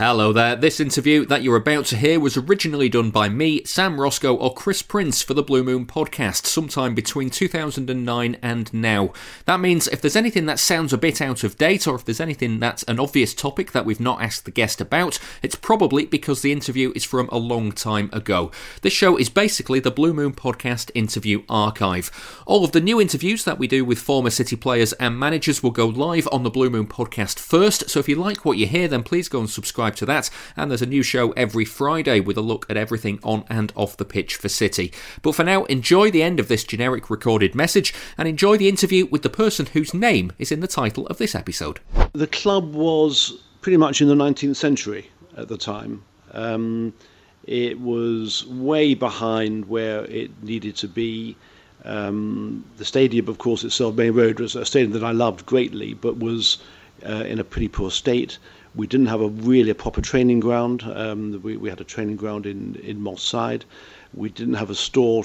Hello there. This interview that you're about to hear was originally done by me, Sam Roscoe, or Chris Prince for the Blue Moon podcast sometime between 2009 and now. That means if there's anything that sounds a bit out of date, or if there's anything that's an obvious topic that we've not asked the guest about, it's probably because the interview is from a long time ago. This show is basically the Blue Moon podcast interview archive. All of the new interviews that we do with former City players and managers will go live on the Blue Moon podcast first, so if you like what you hear, then please go and subscribe subscribe to that. And there's a new show every Friday with a look at everything on and off the pitch for City. But for now, enjoy the end of this generic recorded message and enjoy the interview with the person whose name is in the title of this episode. The club was pretty much in the 19th century at the time. Um, it was way behind where it needed to be. Um, the stadium, of course, itself, Maine Road, was a stadium that I loved greatly, but was uh, in a pretty poor state. We didn't have a really a proper training ground. Um, we, we had a training ground in, in Moss Side. We didn't have a store,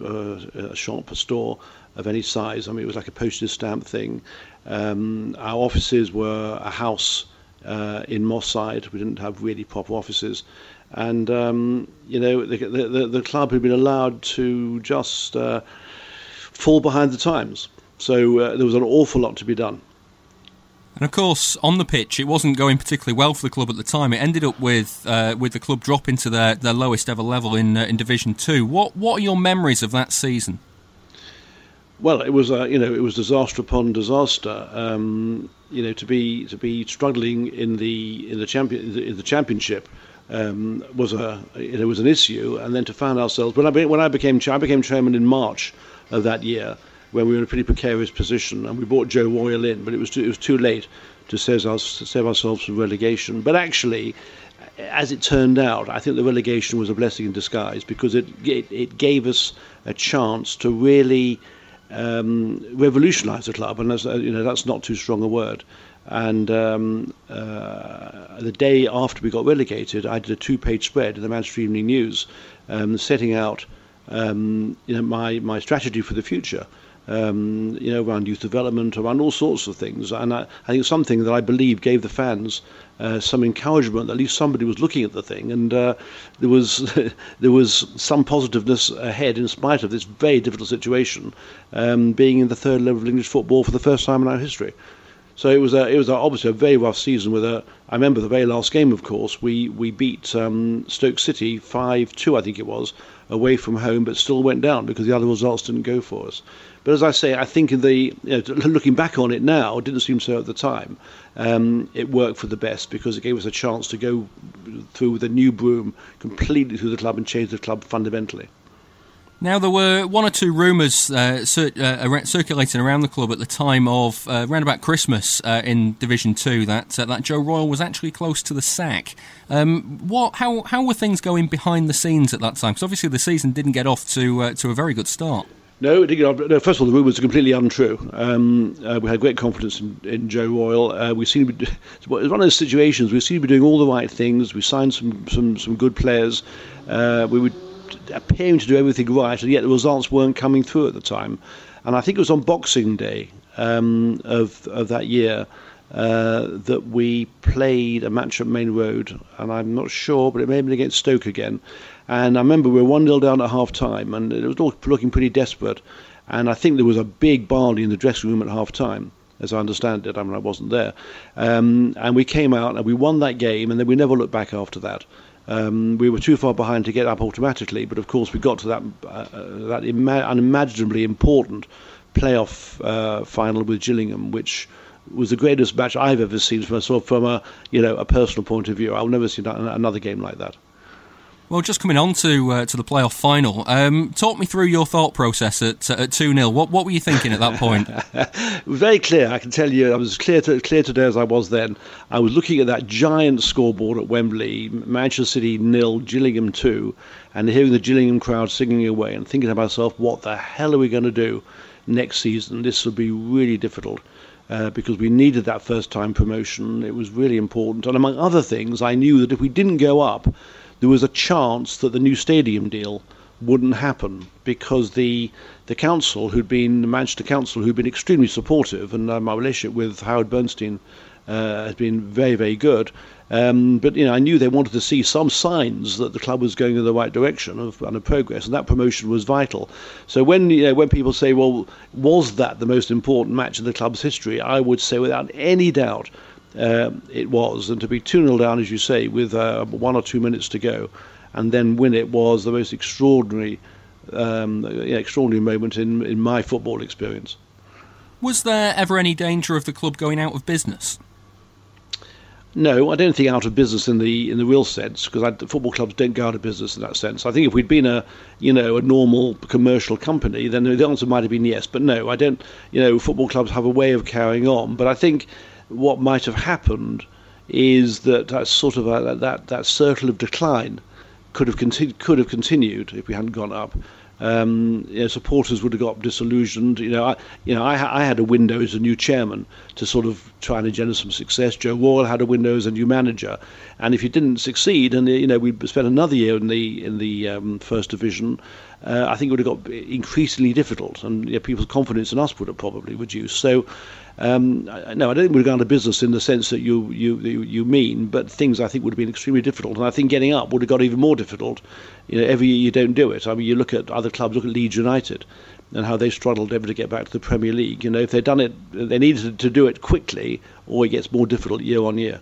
uh, a shop, a store of any size. I mean, it was like a postage stamp thing. Um, our offices were a house uh, in Moss Side. We didn't have really proper offices. And, um, you know, the, the, the, club had been allowed to just uh, fall behind the times. So uh, there was an awful lot to be done. And of course, on the pitch, it wasn't going particularly well for the club at the time. It ended up with uh, with the club dropping to their, their lowest ever level in uh, in Division Two. What what are your memories of that season? Well, it was you know it was disaster upon disaster. Um, you know to be to be struggling in the in the champion in the championship um, was a it was an issue, and then to find ourselves when I when I became I became chairman in March of that year when we were in a pretty precarious position, and we brought Joe Royle in, but it was too, it was too late to save, us, save ourselves from relegation. But actually, as it turned out, I think the relegation was a blessing in disguise because it it, it gave us a chance to really um, revolutionise the club, and that's, uh, you know that's not too strong a word. And um, uh, the day after we got relegated, I did a two-page spread in the Manchester Evening News, um, setting out um, you know my my strategy for the future um, you know, around youth development, around all sorts of things. And I, I think something that I believe gave the fans uh, some encouragement. At least somebody was looking at the thing, and uh, there was there was some positiveness ahead in spite of this very difficult situation, um, being in the third level of English football for the first time in our history. So it was a, it was a, obviously a very rough season. With a, I remember the very last game, of course, we we beat um, Stoke City five two, I think it was, away from home, but still went down because the other results didn't go for us. But as I say, I think in the you know, looking back on it now, it didn't seem so at the time. Um, it worked for the best because it gave us a chance to go through a new broom completely through the club and change the club fundamentally. Now, there were one or two rumours uh, cir- uh, circulating around the club at the time of uh, around about Christmas uh, in Division Two that uh, that Joe Royle was actually close to the sack. Um, what? How? How were things going behind the scenes at that time? Because obviously the season didn't get off to uh, to a very good start. No, no, first of all, the rumours are completely untrue. Um, uh, we had great confidence in, in Joe Royle. Uh, we seem to be, it's one of those situations. We seem to be doing all the right things. We signed some some, some good players. Uh, we were appearing to do everything right, and yet the results weren't coming through at the time. And I think it was on Boxing Day um, of of that year. Uh, that we played a match at Maine Road, and I'm not sure, but it may have been against Stoke again. And I remember we were 1 0 down at half time, and it was all looking pretty desperate. And I think there was a big barley in the dressing room at half time, as I understand it. I mean, I wasn't there. Um, and we came out and we won that game, and then we never looked back after that. Um, we were too far behind to get up automatically, but of course we got to that uh, uh that ima- unimaginably important playoff uh, final with Gillingham, which was the greatest match I've ever seen from a from a you know a personal point of view. I'll never see another game like that. Well, just coming on to uh, to the playoff final, um, talk me through your thought process at at two 0 What what were you thinking at that point? it was very clear. I can tell you, I was clear to, clear today as I was then. I was looking at that giant scoreboard at Wembley, Manchester City nil, Gillingham two, and hearing the Gillingham crowd singing away, and thinking to myself, what the hell are we going to do next season? This will be really difficult. Uh, because we needed that first time promotion. It was really important. And among other things, I knew that if we didn't go up, there was a chance that the new stadium deal wouldn't happen because the the council, who'd been the Manchester Council, who'd been extremely supportive, and uh, my relationship with Howard Bernstein uh, has been very very good. Um, but you know, I knew they wanted to see some signs that the club was going in the right direction of, and of progress, and that promotion was vital. So when you know, when people say, "Well, was that the most important match in the club's history?" I would say, without any doubt, uh, it was. And to be two 0 down, as you say, with uh, one or two minutes to go, and then win it was the most extraordinary, um, extraordinary moment in in my football experience. Was there ever any danger of the club going out of business? No, I don't think out of business in the in the real sense because football clubs don't go out of business in that sense. I think if we'd been a you know a normal commercial company, then the answer might have been yes. But no, I don't. You know, football clubs have a way of carrying on. But I think what might have happened is that that sort of a, that that circle of decline could have continued could have continued if we hadn't gone up um, you know, supporters would have got disillusioned. You know, I, you know, I, I, had a window as a new chairman to sort of try and engender some success. Joe Wall had a window as a new manager, and if you didn't succeed, and you know, we spent another year in the in the um, first division, uh, I think it would have got increasingly difficult, and you know, people's confidence in us would have probably reduced. So. Um, no, I don't think we'd gone to business in the sense that you, you you mean, but things I think would have been extremely difficult, and I think getting up would have got even more difficult. You know, every year you don't do it. I mean, you look at other clubs, look at Leeds United, and how they struggled ever to get back to the Premier League. You know, if they'd done it, they needed to do it quickly, or it gets more difficult year on year.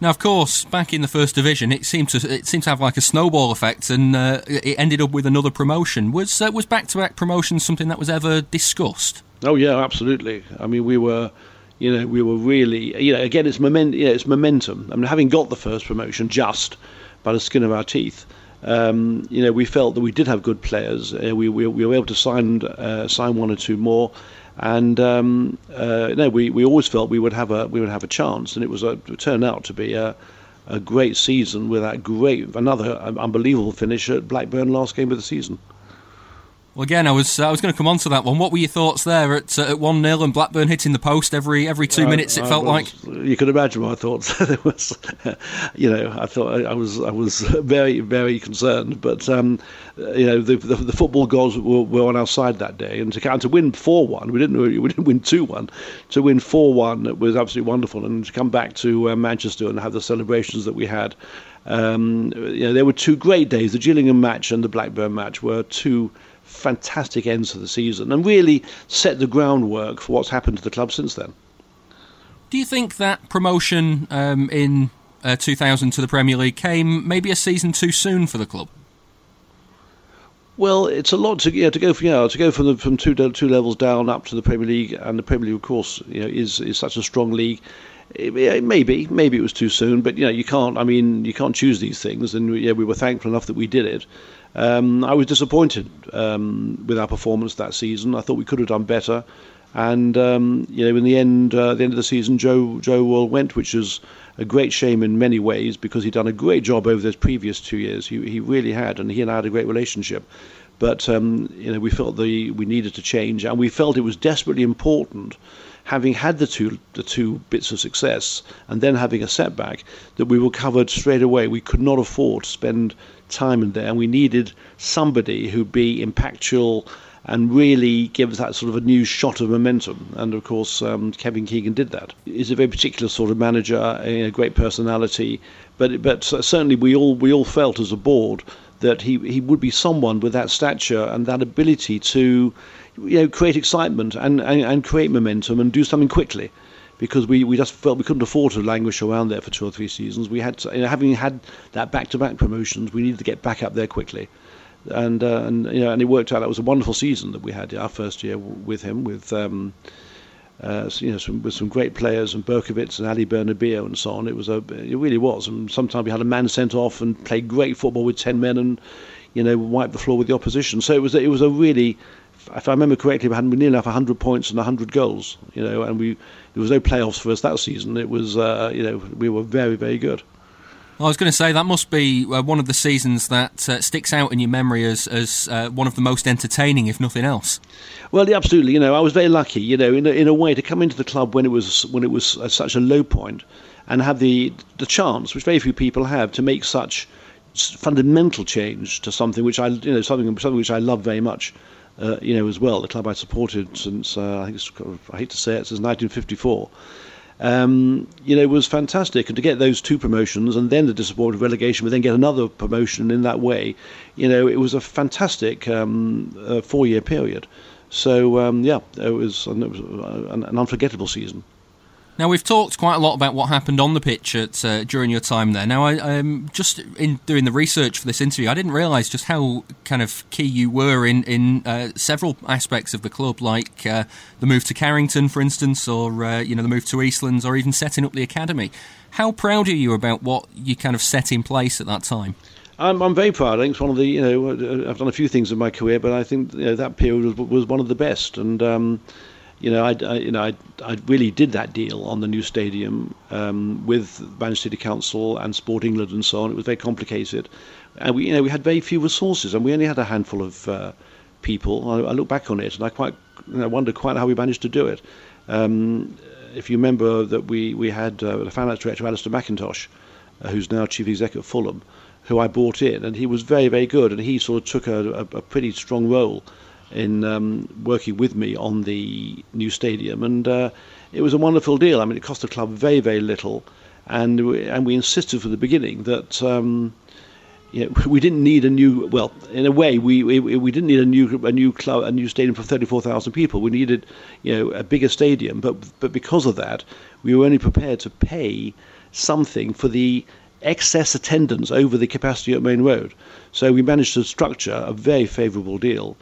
Now, of course, back in the first division, it seemed to it seemed to have like a snowball effect, and uh, it ended up with another promotion. Was uh, was back to back promotion something that was ever discussed? Oh yeah, absolutely. I mean, we were, you know, we were really, you know, again, it's moment, you know, it's momentum. I mean, having got the first promotion just by the skin of our teeth, um, you know, we felt that we did have good players. Uh, we, we, we were able to sign uh, sign one or two more, and um, uh, no, we, we always felt we would have a we would have a chance, and it was a, it turned out to be a, a great season with that great another unbelievable finish at Blackburn last game of the season. Well, again, I was I was going to come on to that one. What were your thoughts there at uh, at one 0 and Blackburn hitting the post every every two minutes? It I felt was, like you could imagine my thoughts. was, you know, I thought I was I was very very concerned, but um, you know the, the, the football goals were, were, on our side that day, and to to win four one, we didn't we didn't win two one, to win four one was absolutely wonderful, and to come back to uh, Manchester and have the celebrations that we had. Um, you know, there were two great days. The Gillingham match and the Blackburn match were two fantastic ends to the season and really set the groundwork for what's happened to the club since then. Do you think that promotion um, in uh, 2000 to the Premier League came maybe a season too soon for the club? Well, it's a lot to yeah to go from yeah to go from the, from two two levels down up to the Premier League, and the Premier League, of course, you know, is is such a strong league. Maybe maybe it was too soon, but you know you can't. I mean, you can't choose these things, and yeah, we were thankful enough that we did it. Um, I was disappointed um, with our performance that season. I thought we could have done better, and um, you know, in the end, uh, the end of the season, Joe Joe Royle went, which was a great shame in many ways because he'd done a great job over those previous two years. He he really had, and he and I had a great relationship. But um, you know, we felt the we needed to change, and we felt it was desperately important having had the two the two bits of success and then having a setback, that we were covered straight away. We could not afford to spend time in there, and we needed somebody who'd be impactful and really give that sort of a new shot of momentum. And of course, um, Kevin Keegan did that. He's a very particular sort of manager, a great personality, but but certainly we all we all felt as a board that he he would be someone with that stature and that ability to you know create excitement and, and, and create momentum and do something quickly because we, we just felt we couldn't afford to languish around there for two or three seasons. We had to, you know, having had that back-to-back promotions, we needed to get back up there quickly, and uh, and you know, and it worked out. That was a wonderful season that we had our first year with him, with um, uh, you know, some, with some great players and Berkovic and Ali Benarbia and so on. It was a, it really was. And sometimes we had a man sent off and played great football with ten men and, you know, wiped the floor with the opposition. So it was it was a really if I remember correctly, we had nearly enough 100 points and 100 goals, you know, and we there was no playoffs for us that season. It was, uh, you know, we were very, very good. I was going to say that must be uh, one of the seasons that uh, sticks out in your memory as as uh, one of the most entertaining, if nothing else. Well, yeah, absolutely. You know, I was very lucky. You know, in a, in a way, to come into the club when it was when it was at such a low point, and have the the chance, which very few people have, to make such fundamental change to something which I, you know, something something which I love very much uh, you know, as well. The club I supported since uh, I think I hate to say it since 1954. um, you know, was fantastic. And to get those two promotions and then the disappointing relegation, but then get another promotion in that way, you know, it was a fantastic um, uh, four-year period. So um, yeah, it was, it was an unforgettable season. Now we've talked quite a lot about what happened on the pitch at, uh, during your time there. Now, I, um, just in doing the research for this interview, I didn't realise just how kind of key you were in in uh, several aspects of the club, like uh, the move to Carrington, for instance, or uh, you know the move to Eastlands, or even setting up the academy. How proud are you about what you kind of set in place at that time? I'm, I'm very proud. I think it's one of the you know I've done a few things in my career, but I think you know, that period was, was one of the best and. Um, you know, I, I, you know, I, I really did that deal on the new stadium um, with Manchester City Council and Sport England and so on. It was very complicated, and we, you know, we had very few resources, and we only had a handful of uh, people. I, I, look back on it, and I quite, you know, wonder quite how we managed to do it. Um, if you remember that we we had uh, the finance director Alistair Mackintosh, uh, who's now chief executive of Fulham, who I brought in, and he was very very good, and he sort of took a, a, a pretty strong role in um, working with me on the new stadium, and uh, it was a wonderful deal. I mean, it cost the club very, very little, and we, and we insisted from the beginning that. Um, you know, we didn't need a new. Well, in a way, we, we we didn't need a new a new club a new stadium for thirty four thousand people. We needed, you know, a bigger stadium. But but because of that, we were only prepared to pay something for the excess attendance over the capacity at Maine Road. So we managed to structure a very favourable deal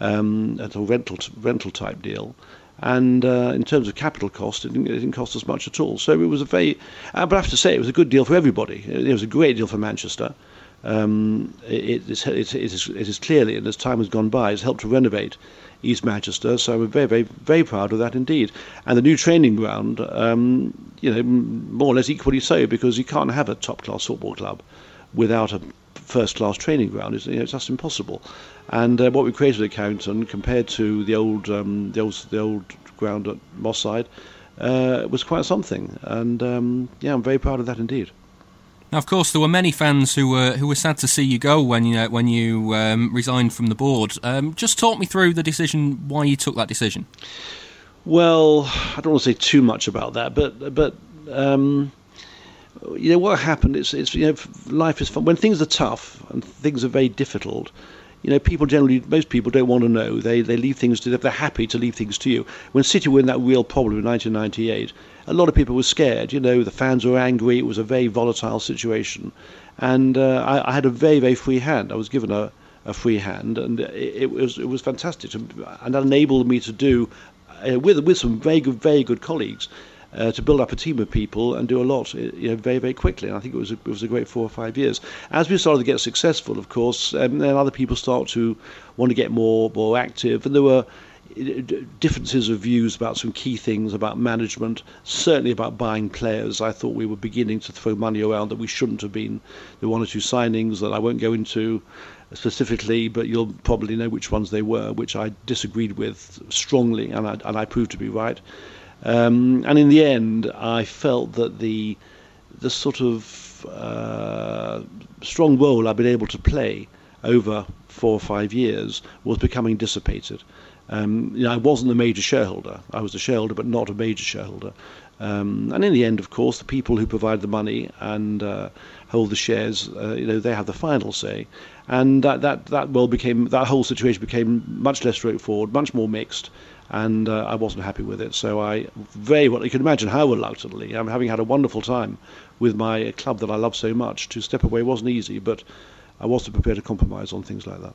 um, at a rental rental type deal. And uh, in terms of capital cost, it didn't, it didn't, cost us much at all. So it was a very, uh, but I have to say, it was a good deal for everybody. It was a great deal for Manchester. Um, it, it's, it, is, it is clearly, and as time has gone by, has helped to renovate East Manchester. So I'm very, very, very proud of that indeed. And the new training ground, um, you know, more or less equally so, because you can't have a top class football club without a first class training ground. It's, you know, it's just impossible. And uh, what we created at Carrington, compared to the old um, the old the old ground at Moss Side, uh, was quite something. And um, yeah, I'm very proud of that indeed. Now, of course, there were many fans who were who were sad to see you go when you when you um, resigned from the board. Um, just talk me through the decision, why you took that decision. Well, I don't want to say too much about that, but but um, you know what happened. It's it's you know life is fun when things are tough and things are very difficult you know, people generally, most people don't want to know. They they leave things to. They're happy to leave things to you. When City were in that real problem in 1998, a lot of people were scared. You know, the fans were angry. It was a very volatile situation, and uh, I, I, had a very very free hand. I was given a, a free hand, and it, it was it was fantastic, and that enabled me to do uh, with with some very good very good colleagues uh, to build up a team of people and do a lot you know, very, very quickly. And I think it was, a, it was a great four or five years. As we started to get successful, of course, um, then other people start to want to get more, more active. And there were uh, differences of views about some key things about management, certainly about buying players. I thought we were beginning to throw money around that we shouldn't have been. There were one or two signings that I won't go into specifically, but you'll probably know which ones they were, which I disagreed with strongly, and I, and I proved to be right. Um, and in the end, I felt that the the sort of uh, strong role I've been able to play over four or five years was becoming dissipated. Um, you know, I wasn't a major shareholder. I was a shareholder, but not a major shareholder. Um, and in the end, of course, the people who provide the money and uh, hold the shares, uh, you know, they have the final say. And that that that well became that whole situation became much less straightforward, much more mixed and uh, I wasn't happy with it. So I very well, you can imagine how reluctantly, I'm having had a wonderful time with my club that I love so much. To step away wasn't easy, but I wasn't prepared to compromise on things like that.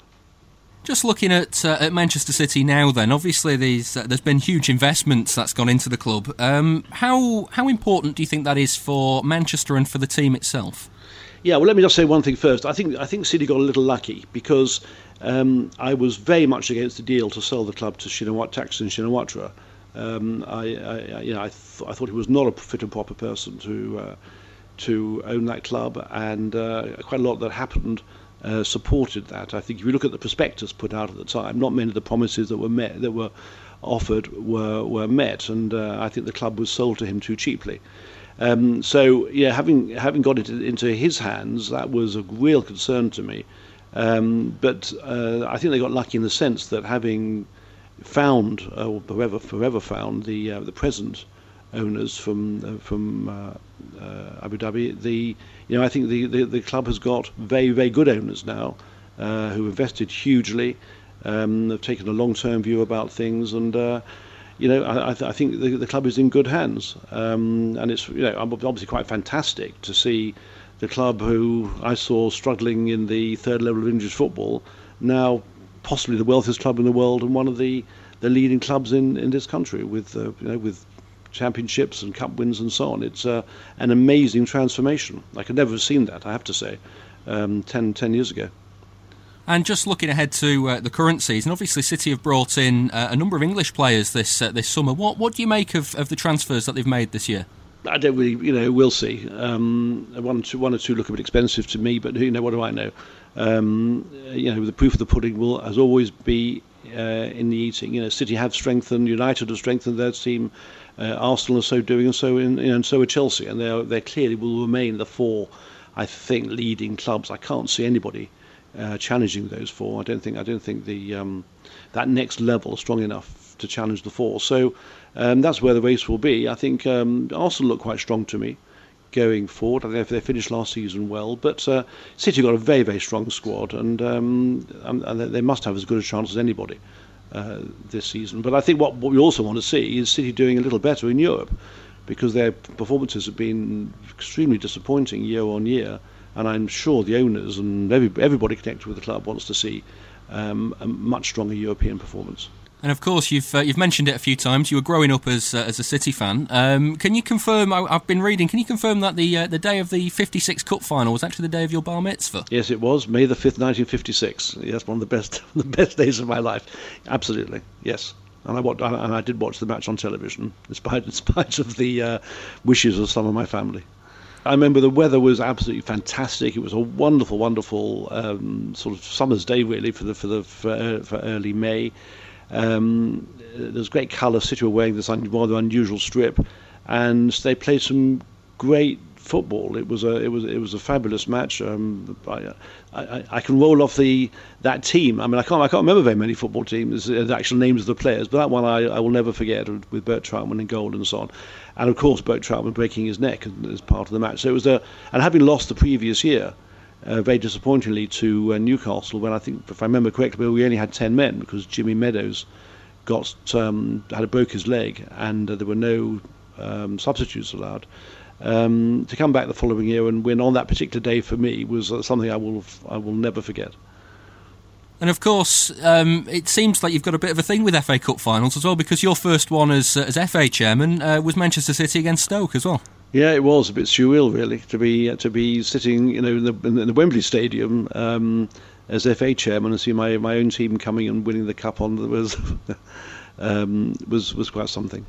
Just looking at uh, at Manchester City now, then obviously uh, there's been huge investments that's gone into the club. Um, how how important do you think that is for Manchester and for the team itself? Yeah, well, let me just say one thing first. I think I think City got a little lucky because um, I was very much against the deal to sell the club to Shinawatra, Thaksin Shinawatra. Um, I, I, you know, I, th- I thought he was not a fit and proper person to uh, to own that club, and uh, quite a lot that happened uh, supported that. I think if you look at the prospectus put out at the time, not many of the promises that were met that were offered were were met, and uh, I think the club was sold to him too cheaply. Um, so yeah, having having got it into his hands, that was a real concern to me. Um, but uh, I think they got lucky in the sense that having found, uh, or forever, forever found, the uh, the present owners from uh, from uh, Abu Dhabi. The you know I think the, the, the club has got very very good owners now who invested hugely. Um, have taken a long-term view about things, and you know I, th- I think the, the, club is in good hands. Um, and it's you know obviously quite fantastic to see the club who I saw struggling in the third level of English football now possibly the wealthiest club in the world and one of the, the leading clubs in, in this country with uh, you know with championships and cup wins and so on. It's uh, an amazing transformation. I could never have seen that, I have to say, um, 10, 10 years ago. And just looking ahead to uh, the current season, obviously City have brought in uh, a number of English players this uh, this summer. What what do you make of, of the transfers that they've made this year? I don't really, you know, we'll see. Um, one, two, one or two look a bit expensive to me, but you know? What do I know? Um, you know, the proof of the pudding will, as always, be uh, in the eating. You know, City have strengthened, United have strengthened their team, uh, Arsenal are so doing, and so in, you know, and so are Chelsea, and they they clearly will remain the four, I think, leading clubs. I can't see anybody uh, challenging those four. I don't think I don't think the um, that next level is strong enough to challenge the four. So um, that's where the race will be. I think um, Arsenal look quite strong to me going forward. I think if they finished last season well, but uh, City got a very very strong squad, and, um, and they must have as good a chance as anybody. Uh, this season, but I think what, what we also want to see is City doing a little better in Europe, because their performances have been extremely disappointing year on year and I'm sure the owners and every, everybody connected with the club wants to see um, a much stronger European performance. And of course, you've uh, you've mentioned it a few times. You were growing up as uh, as a City fan. Um, can you confirm? I, have been reading. Can you confirm that the uh, the day of the '56 Cup final was actually the day of your bar mitzvah? Yes, it was May the fifth, 1956. Yes, one of the best the best days of my life. Absolutely, yes. And I watched, and I did watch the match on television, despite in spite of the uh, wishes of some of my family. I remember the weather was absolutely fantastic. It was a wonderful, wonderful um, sort of summer's day, really, for the for the for, uh, for early May. Um, there's great colour. City were wearing this un- rather unusual strip, and they played some great football. It was a it was it was a fabulous match. Um, I, I, I, can roll off the that team. I mean, I can't I can't remember very many football teams, uh, the actual names of the players, but that one I, I will never forget with Bert Trautmann in goal and so on, and of course Bert Trautmann breaking his neck as part of the match. So it was a and having lost the previous year. Uh, very disappointingly to uh, Newcastle, when I think, if I remember correctly, we only had ten men because Jimmy Meadows got um, had a broke his leg, and uh, there were no um, substitutes allowed um, to come back the following year and win on that particular day for me was uh, something I will I will never forget. And of course, um, it seems like you've got a bit of a thing with FA Cup finals as well, because your first one as, uh, as FA chairman uh, was Manchester City against Stoke as well. Yeah, it was a bit surreal, really, to be uh, to be sitting, you know, in the, in the Wembley Stadium um, as FA chairman and see my, my own team coming and winning the cup on was um, was was quite something.